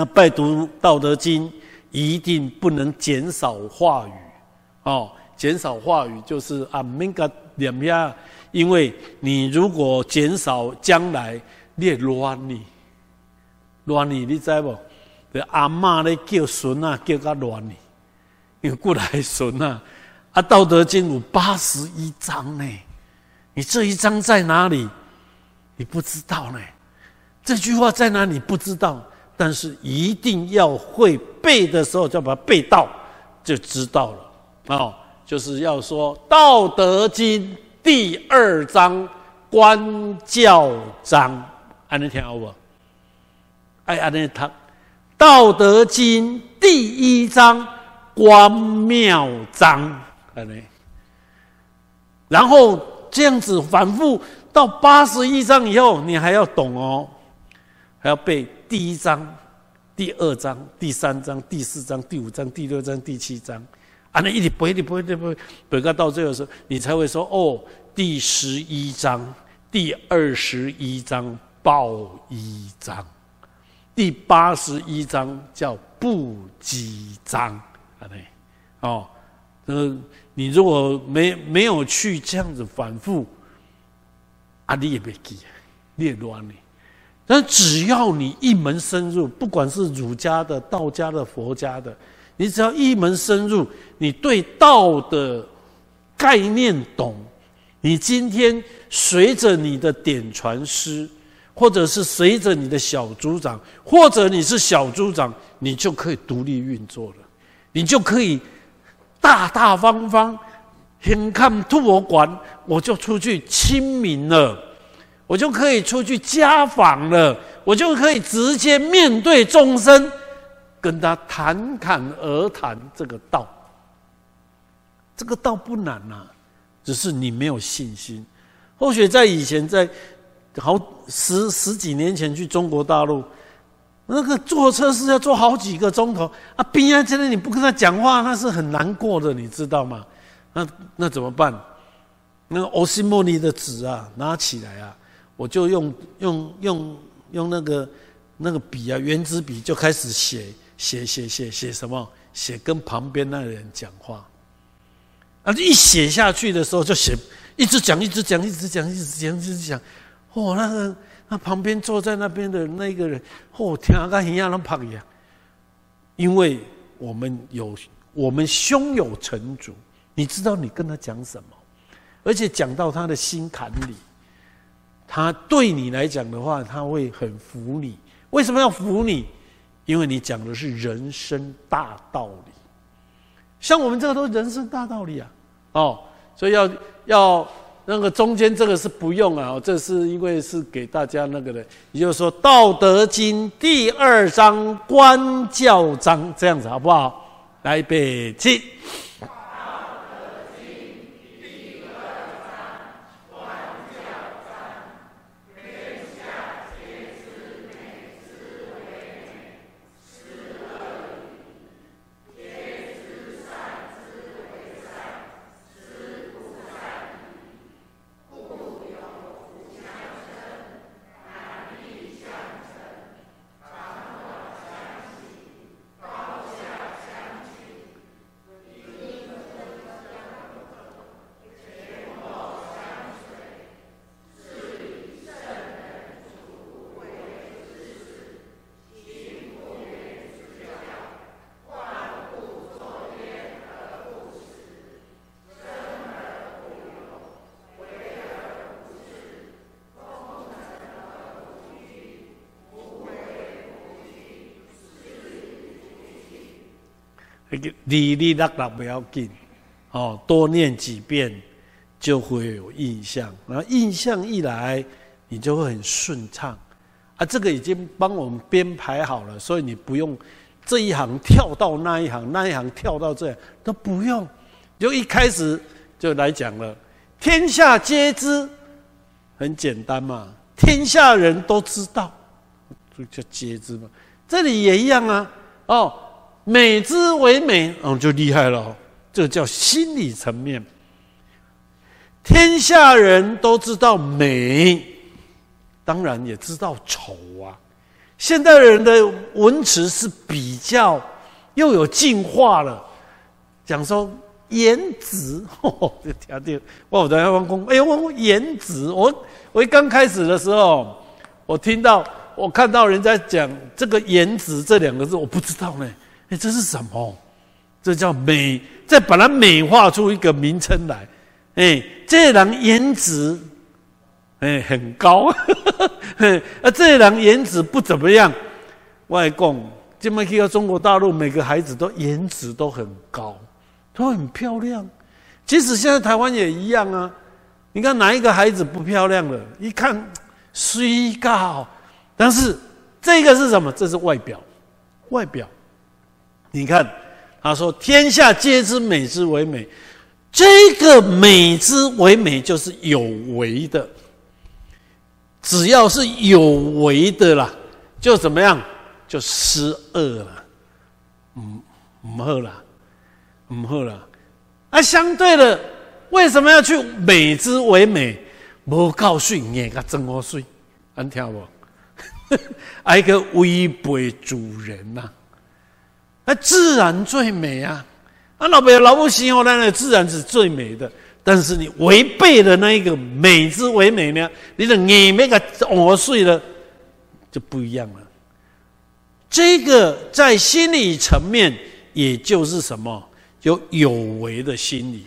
那拜读《道德经》一定不能减少话语，哦，减少话语就是啊，明个念呀，因为你如果减少，将来你乱你，乱你，你知不？阿妈咧叫孙啊，叫个乱你，因为过来孙啊，啊，《道德经》有八十一章呢，你这一章在哪里？你不知道呢？这句话在哪里？不知道。但是一定要会背的时候，就把它背到，就知道了。哦，就是要说《道德经》第二章“观教章”，安尼听好不？哎，安尼读《道德经》第一章“观妙章”，安尼。然后这样子反复到八十一章以后，你还要懂哦，还要背。第一章、第二章、第三章、第四章、第五章、第六章、第七章，啊，那一直背、一直背、一直背，背到到最后时候，你才会说哦，第十一章、第二十一章报一章，第八十一章叫不积章，啊对，哦，呃，你如果没没有去这样子反复，啊，你也别记，你也乱呢。但只要你一门深入，不管是儒家的、道家的、佛家的，你只要一门深入，你对道的概念懂，你今天随着你的点传师，或者是随着你的小组长，或者你是小组长，你就可以独立运作了，你就可以大大方方，先看吐我管，我就出去亲民了。我就可以出去家访了，我就可以直接面对众生，跟他侃侃而谈这个道。这个道不难呐，只是你没有信心。或许在以前，在好十十几年前去中国大陆，那个坐车是要坐好几个钟头啊！边啊，真的你不跟他讲话，那是很难过的，你知道吗？那那怎么办？那个欧西莫尼的纸啊，拿起来啊！我就用用用用那个那个笔啊，圆珠笔就开始写写写写写什么？写跟旁边那个人讲话。啊，一写下去的时候就写，一直讲，一直讲，一直讲，一直讲，一直讲。哦，那个那旁边坐在那边的那个人，哦，听个一样那怕一样。因为我们有我们胸有成竹，你知道你跟他讲什么，而且讲到他的心坎里。他对你来讲的话，他会很服你。为什么要服你？因为你讲的是人生大道理。像我们这个都是人生大道理啊，哦，所以要要那个中间这个是不用啊，这是因为是给大家那个的，也就是说《道德经》第二章观教章这样子好不好？来，背起。你你那那不要紧，哦，多念几遍就会有印象，然后印象一来，你就会很顺畅。啊，这个已经帮我们编排好了，所以你不用这一行跳到那一行，那一行跳到这都不用，就一开始就来讲了。天下皆知，很简单嘛，天下人都知道，就叫皆知嘛。这里也一样啊，哦。美之为美，哦，就厉害了。这叫心理层面。天下人都知道美，当然也知道丑啊。现代人的文词是比较又有进化了，讲说颜值，就听到我在那讲，哎呦，颜值，我我一刚开始的时候，我听到我看到人家讲这个颜值这两个字，我不知道呢，哎，这是什么？这叫美，再把它美化出一个名称来，哎，这人颜值。哎，很高，啊，这人颜值不怎么样。外公，今麦去到中国大陆，每个孩子都颜值都很高，都很漂亮。即使现在台湾也一样啊。你看哪一个孩子不漂亮了？一看虽高，但是这个是什么？这是外表，外表。你看他说：“天下皆知美之为美。”这个美之为美，就是有为的。只要是有为的啦，就怎么样，就失恶了，唔唔好啦，唔好啦。啊，相对的，为什么要去美之为美？无告诉你个怎么睡，安听不？挨个违背主人呐，那自然最美啊！啊，老伯老母喜欢那自然是最美的。但是你违背了那一个美之为美呢？你的你那个我睡了，就不一样了。这个在心理层面，也就是什么？有有为的心理。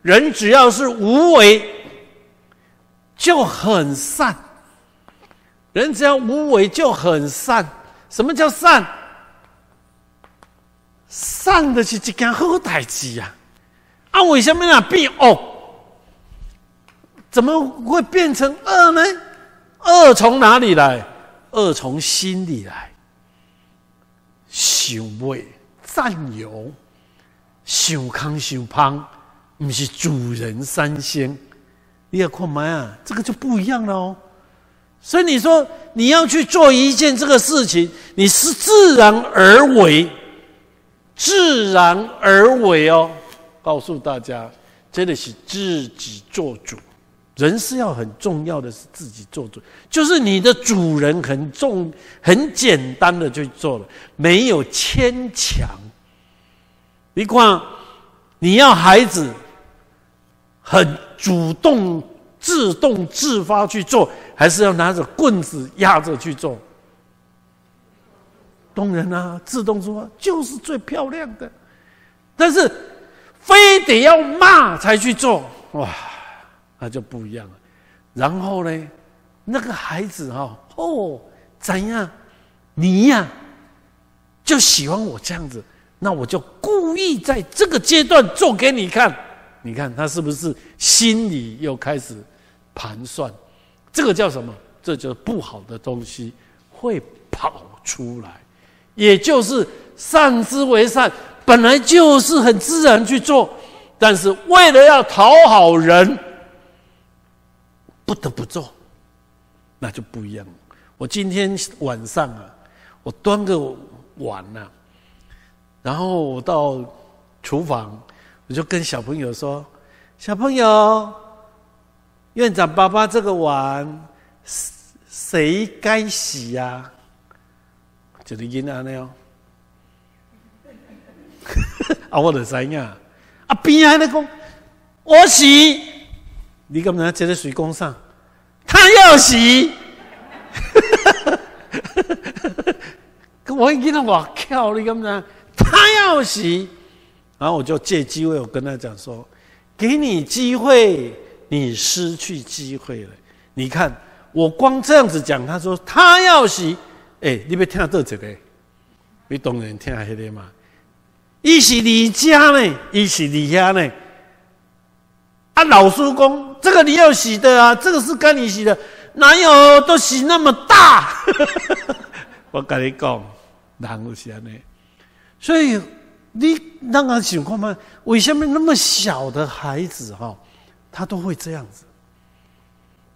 人只要是无为，就很善。人只要无为就很善。什么叫善？善的是一件好代志呀。啊，为什么那变恶？怎么会变成恶呢？恶从哪里来？恶从心里来。想味占有，想康想胖，不是主人三仙。你要看嘛啊，这个就不一样了哦。所以你说你要去做一件这个事情，你是自然而为，自然而为哦。告诉大家，真的是自己做主。人是要很重要的是自己做主，就是你的主人很重，很简单的就做了，没有牵强。你看，你要孩子很主动、自动、自发去做，还是要拿着棍子压着去做？动人啊，自动说就是最漂亮的，但是。非得要骂才去做，哇，那就不一样了。然后呢，那个孩子哈，哦，怎样？你呀，就喜欢我这样子，那我就故意在这个阶段做给你看。你看他是不是心里又开始盘算？这个叫什么？这就不好的东西会跑出来，也就是善之为善。本来就是很自然去做，但是为了要讨好人，不得不做，那就不一样。我今天晚上啊，我端个碗呐，然后我到厨房，我就跟小朋友说：“小朋友，院长爸爸这个碗谁该洗呀？”就是囡仔那样。啊，我的知影，啊边还在讲，我洗，你干嘛接在水缸上？他要洗，我一听到我靠，你干嘛？他要洗，然后我就借机会，我跟他讲说，给你机会，你失去机会了。你看，我光这样子讲，他说他要洗，哎，你要听到这个，你当然听下个嘛。伊是你家呢，伊是你家呢。啊，老叔公，这个你要洗的啊，这个是该你洗的，哪有都洗那么大？我跟你讲，人有是安尼。所以你让他想看嘛，为什么那么小的孩子哈，他都会这样子？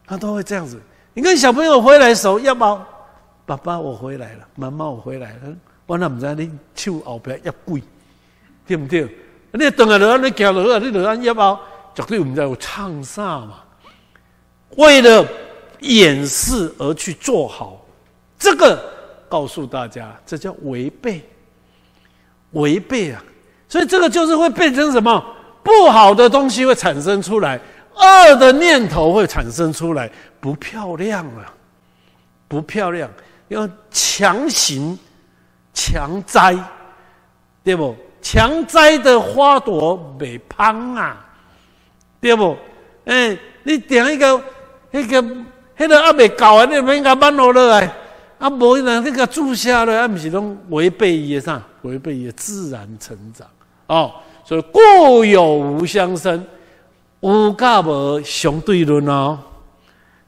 他都会这样子。你看小朋友回来的时候，要不，爸爸我回来了，妈妈我回来了，我那唔知你手后边要跪。对不对？你等下落，你行落去，你落安一包，绝对唔知有唱啥嘛。为了掩饰而去做好，这个告诉大家，这叫违背，违背啊！所以这个就是会变成什么不好的东西会产生出来，恶的念头会产生出来，不漂亮啊，不漂亮，要强行强摘，对不？强摘的花朵未胖啊，对不？哎，你点一个那个那个还未搞啊，你免甲慢落落来，啊，无呢那个注下了，啊，不是拢违背伊啥？违背伊自然成长哦。所以故有无相生，无甲无相对论哦。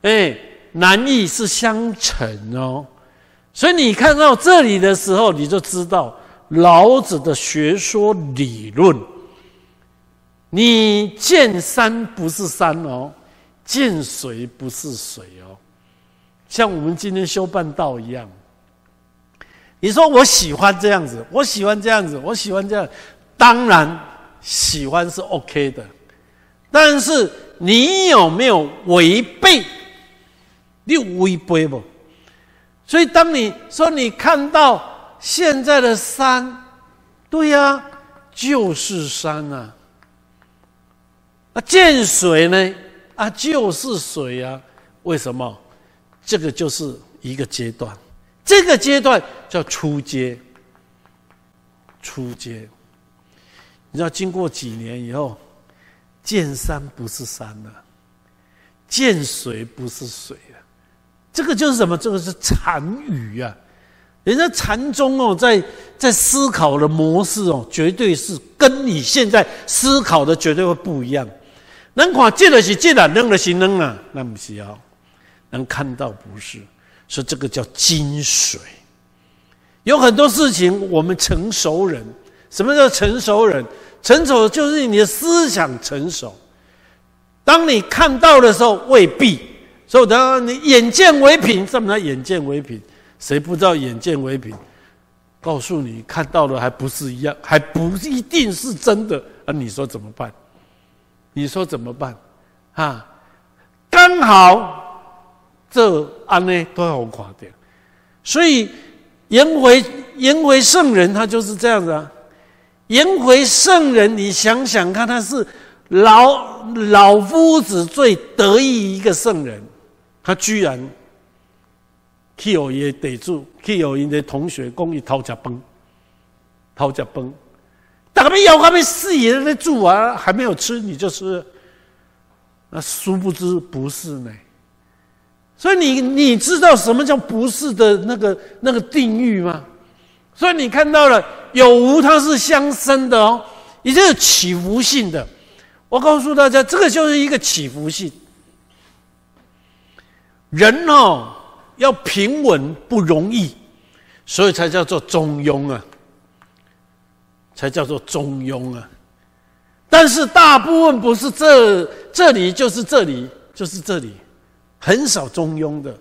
哎，难易是相成哦。所以你看到这里的时候，你就知道。老子的学说理论，你见山不是山哦，见水不是水哦，像我们今天修半道一样。你说我喜欢这样子，我喜欢这样子，我喜欢这样，当然喜欢是 OK 的，但是你有没有违背？你违背不？所以当你说你看到。现在的山，对呀，就是山啊。啊，见水呢？啊，就是水啊。为什么？这个就是一个阶段，这个阶段叫初阶。初阶，你知道，经过几年以后，见山不是山了，见水不是水了。这个就是什么？这个是禅语啊。人家禅宗哦，在在思考的模式哦，绝对是跟你现在思考的绝对会不一样。能看见的是见了，扔的是能啊，那不是要能看到不是，所以这个叫精髓。有很多事情，我们成熟人，什么叫成熟人？成熟就是你的思想成熟。当你看到的时候，未必。所以，你眼见为凭，什么叫眼见为凭？谁不知道眼见为凭？告诉你看到的还不是一样，还不一定是真的啊！你说怎么办？你说怎么办？啊，刚好这安呢都要垮掉，所以颜回颜回圣人他就是这样子啊。颜回圣人，你想想看，他是老老夫子最得意一个圣人，他居然。去有伊地主，去有伊的同学讲伊偷食饭，偷食饭，大家要他们死也在住啊，还没有吃你就吃，那殊不知不是呢。所以你你知道什么叫不是的那个那个定义吗？所以你看到了有无，它是相生的哦，也就是起伏性的。我告诉大家，这个就是一个起伏性。人哦。要平稳不容易，所以才叫做中庸啊，才叫做中庸啊。但是大部分不是这这里就是这里就是这里，很少中庸的。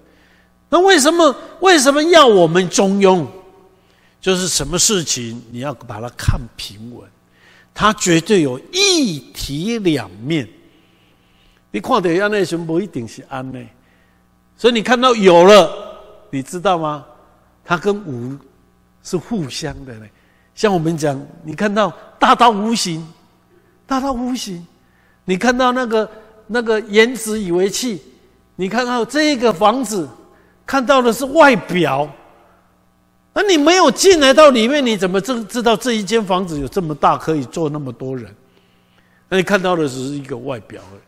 那为什么为什么要我们中庸？就是什么事情你要把它看平稳，它绝对有一体两面。你看到安内熊不一定是安内。所以你看到有了，你知道吗？它跟无是互相的呢。像我们讲，你看到大到无形，大到无形，你看到那个那个言辞以为器，你看到这个房子，看到的是外表，那你没有进来到里面，你怎么知知道这一间房子有这么大，可以坐那么多人？那你看到的只是一个外表而已。